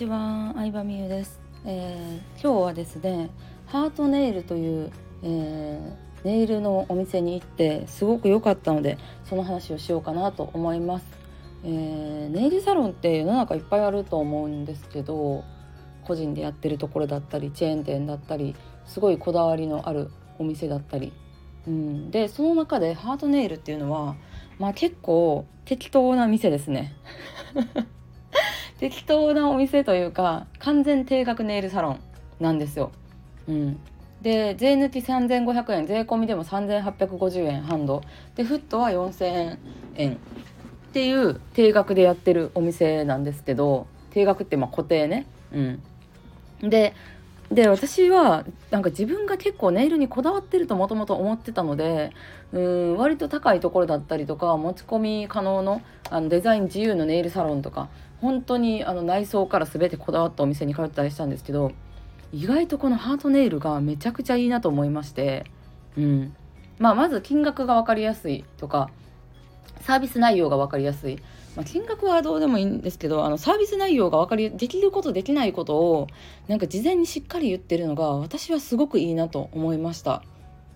ちは、相葉美優です、えー、今日はですね、ハートネイルという、えー、ネイルのお店に行ってすごく良かったので、その話をしようかなと思います。えー、ネイルサロンって世の中いっぱいあると思うんですけど、個人でやってるところだったり、チェーン店だったり、すごいこだわりのあるお店だったり、うん、でその中でハートネイルっていうのは、まあ、結構適当な店ですね。適当なお店というか完全定額ネイルサロンなんですよ。うん、で税抜き3500円税込みでも3850円ハンドでフットは4000円っていう定額でやってるお店なんですけど定額ってまあ固定ね。うん、でで私はなんか自分が結構ネイルにこだわってるともともと思ってたのでうん割と高いところだったりとか持ち込み可能のあのデザイン自由のネイルサロンとか本当にあの内装から全てこだわったお店に通ったりしたんですけど意外とこのハートネイルがめちゃくちゃいいなと思いまして、うん。まあ、まず金額が分かりやすいとかサービス内容が分かりやすい、まあ、金額はどうでもいいんですけどあのサービス内容が分かりできることできないことをなんか事前にしっかり言ってるのが私はすごくいいなと思いました。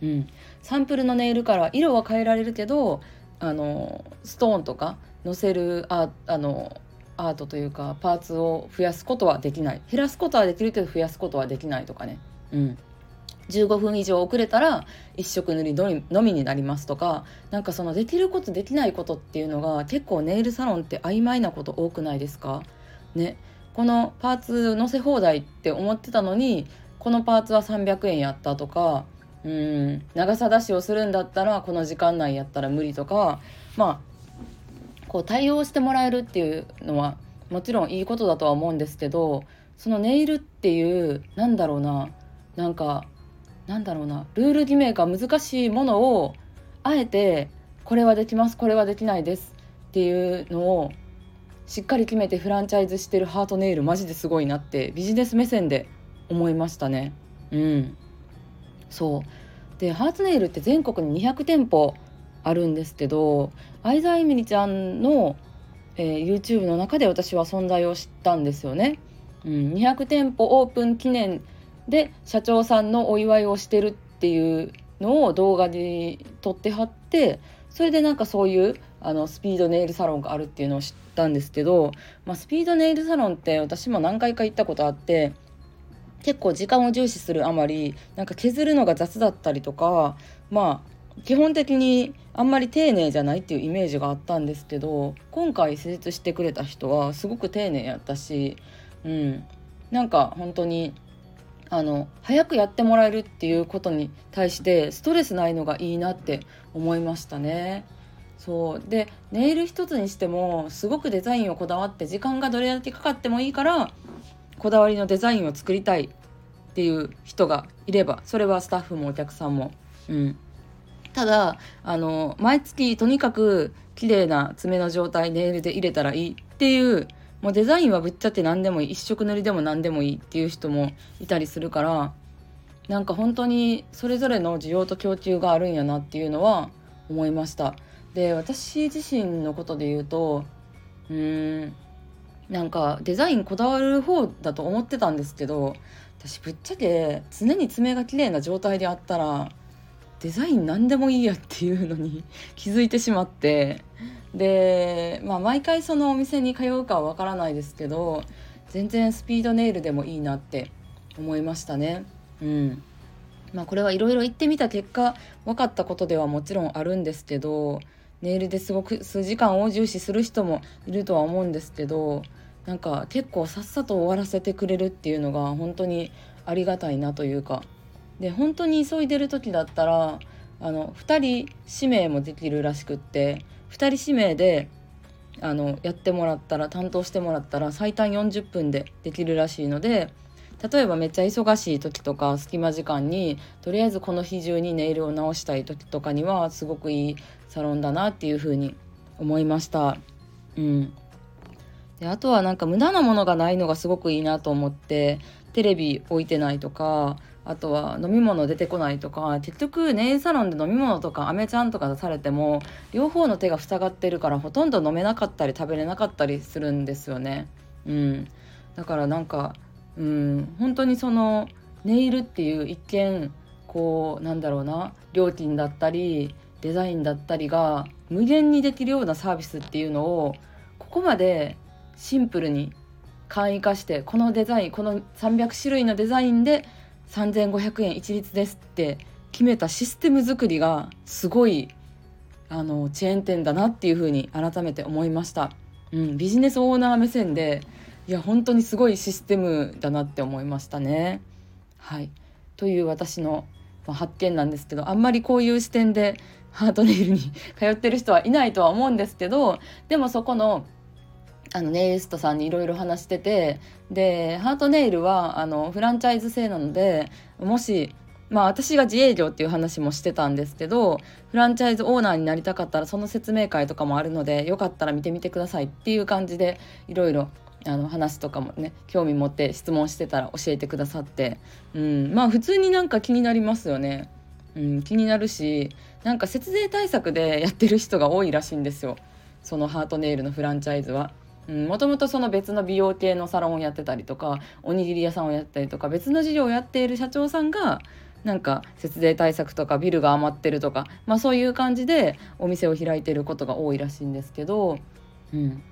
うん、サンプルのネイルから色は変えられるけどあのストーンとかのせるああのアートというかパーツを増やすことはできない。減らすことはできるけど増やすことはできないとかね、うん、15分以上遅れたら1色塗りのみになりますとか。なんかそのできることできないことっていうのが結構ネイルサロンって曖昧なこと多くないですか？ね。このパーツ乗せ放題って思ってたのにこのパーツは300円やったとか。うん。長さ出しをするんだったらこの時間内やったら無理とか。まあこう対応してもらえるっていうのはもちろんいいことだとは思うんですけどそのネイルっていうなんだろうななんかなんだろうなルール決めが難しいものをあえてこれはできますこれはできないですっていうのをしっかり決めてフランチャイズしてるハートネイルマジですごいなってビジネス目線で思いましたね。うん。そう。でハートネイルって全国に200店舗あるんですけど相沢えみりちゃんの、えー、YouTube の中で私は存在を知ったんですよね。うん、200店舗オープン記念で社長さんのお祝いをしてるっていうのを動画に撮ってはってそれでなんかそういうあのスピードネイルサロンがあるっていうのを知ったんですけど、まあ、スピードネイルサロンって私も何回か行ったことあって結構時間を重視するあまりなんか削るのが雑だったりとかまあ基本的にあんまり丁寧じゃないっていうイメージがあったんですけど今回施術してくれた人はすごく丁寧やったし、うん、なんか本当にあの早くやってもらえるっていうことに対してストレスないのがいいなって思いましたね。そう。でネイル一つにしてもすごくデザインをこだわって時間がどれだけかかってもいいからこだわりのデザインを作りたいっていう人がいればそれはスタッフもお客さんも、うん、ただあの毎月とにかく綺麗な爪の状態ネイルで入れたらいいっていうもうデザインはぶっちゃって何でもいい。一色塗りでも何でもいいっていう人もいたりするからなんか本当にそれぞれの需要と供給があるんやなっていうのは思いました。で私自身のことで言うとうーんなんかデザインこだわる方だと思ってたんですけど私ぶっちゃけ常に爪が綺麗な状態であったらデザイン何でもいいやっていうのに 気づいてしまって。で、まあ、毎回そのお店に通うかはわからないですけど全然スピードネイルでもいいなって思いましたね。うん。まあ、これはいろいろ言ってみた結果分かったことではもちろんあるんですけどネイルですごく数時間を重視する人もいるとは思うんですけどなんか結構さっさと終わらせてくれるっていうのが本当にありがたいなというか。で本当に急いでる時だったらあの2人指名もできるらしくって2人指名であのやってもらったら担当してもらったら最短40分でできるらしいので例えばめっちゃ忙しい時とか隙間時間にとりあえずこの日中にネイルを直したい時とかにはすごくいいサロンだなっていうふうに思いました。うん、であとはなんか無駄なものがないのがすごくいいなと思ってテレビ置いてないとかあとは飲み物出てこないとか結局ネイルサロンで飲み物とかアメちゃんとか出されても両方の手が塞がってるからほとんど飲めなかったり食べれなかったりするんですよね。うんだからなんかうん本当にそのネイルっていう一見こうなんだろうな料金だったりデザインだったりが無限にできるようなサービスっていうのをここまでシンプルに簡易化してこのデザインこの300種類のデザインで3500円一律ですって決めたシステム作りがすごいあのチェーン店だなっていうふうに改めて思いました、うん、ビジネスオーナー目線でいや本当にすごいシステムだなって思いましたね。はいという私の発見なんですけどあんまりこういう視点でハートネイルに 通ってる人はいないとは思うんですけどでもそこのあのネイリストさんにいろいろ話しててでハートネイルはあのフランチャイズ制なのでもしまあ私が自営業っていう話もしてたんですけどフランチャイズオーナーになりたかったらその説明会とかもあるのでよかったら見てみてくださいっていう感じでいろいろあの話とかもね興味持って質問してたら教えてくださって、うん、まあ普通になんか気になりますよね。うん、気になるしなんか節税対策でやってる人が多いらしいんですよそのハートネイルのフランチャイズは。もともとその別の美容系のサロンをやってたりとかおにぎり屋さんをやったりとか別の事業をやっている社長さんがなんか節税対策とかビルが余ってるとか、まあ、そういう感じでお店を開いてることが多いらしいんですけど、うん、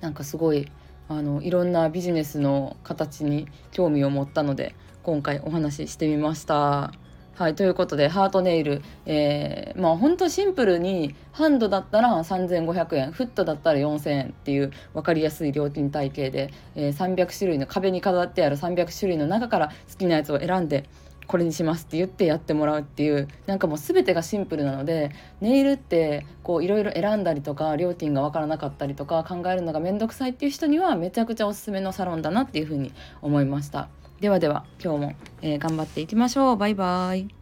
なんかすごいあのいろんなビジネスの形に興味を持ったので今回お話ししてみました。はい、ということでハートネイル、えー、まあ本当シンプルにハンドだったら3500円フットだったら4000円っていう分かりやすい料金体系で、えー、300種類の壁に飾ってある300種類の中から好きなやつを選んでこれにしますって言ってやってもらうっていうなんかもう全てがシンプルなのでネイルってこういろいろ選んだりとか料金が分からなかったりとか考えるのが面倒くさいっていう人にはめちゃくちゃおすすめのサロンだなっていうふうに思いました。ではでは今日も、えー、頑張っていきましょう。バイバイ。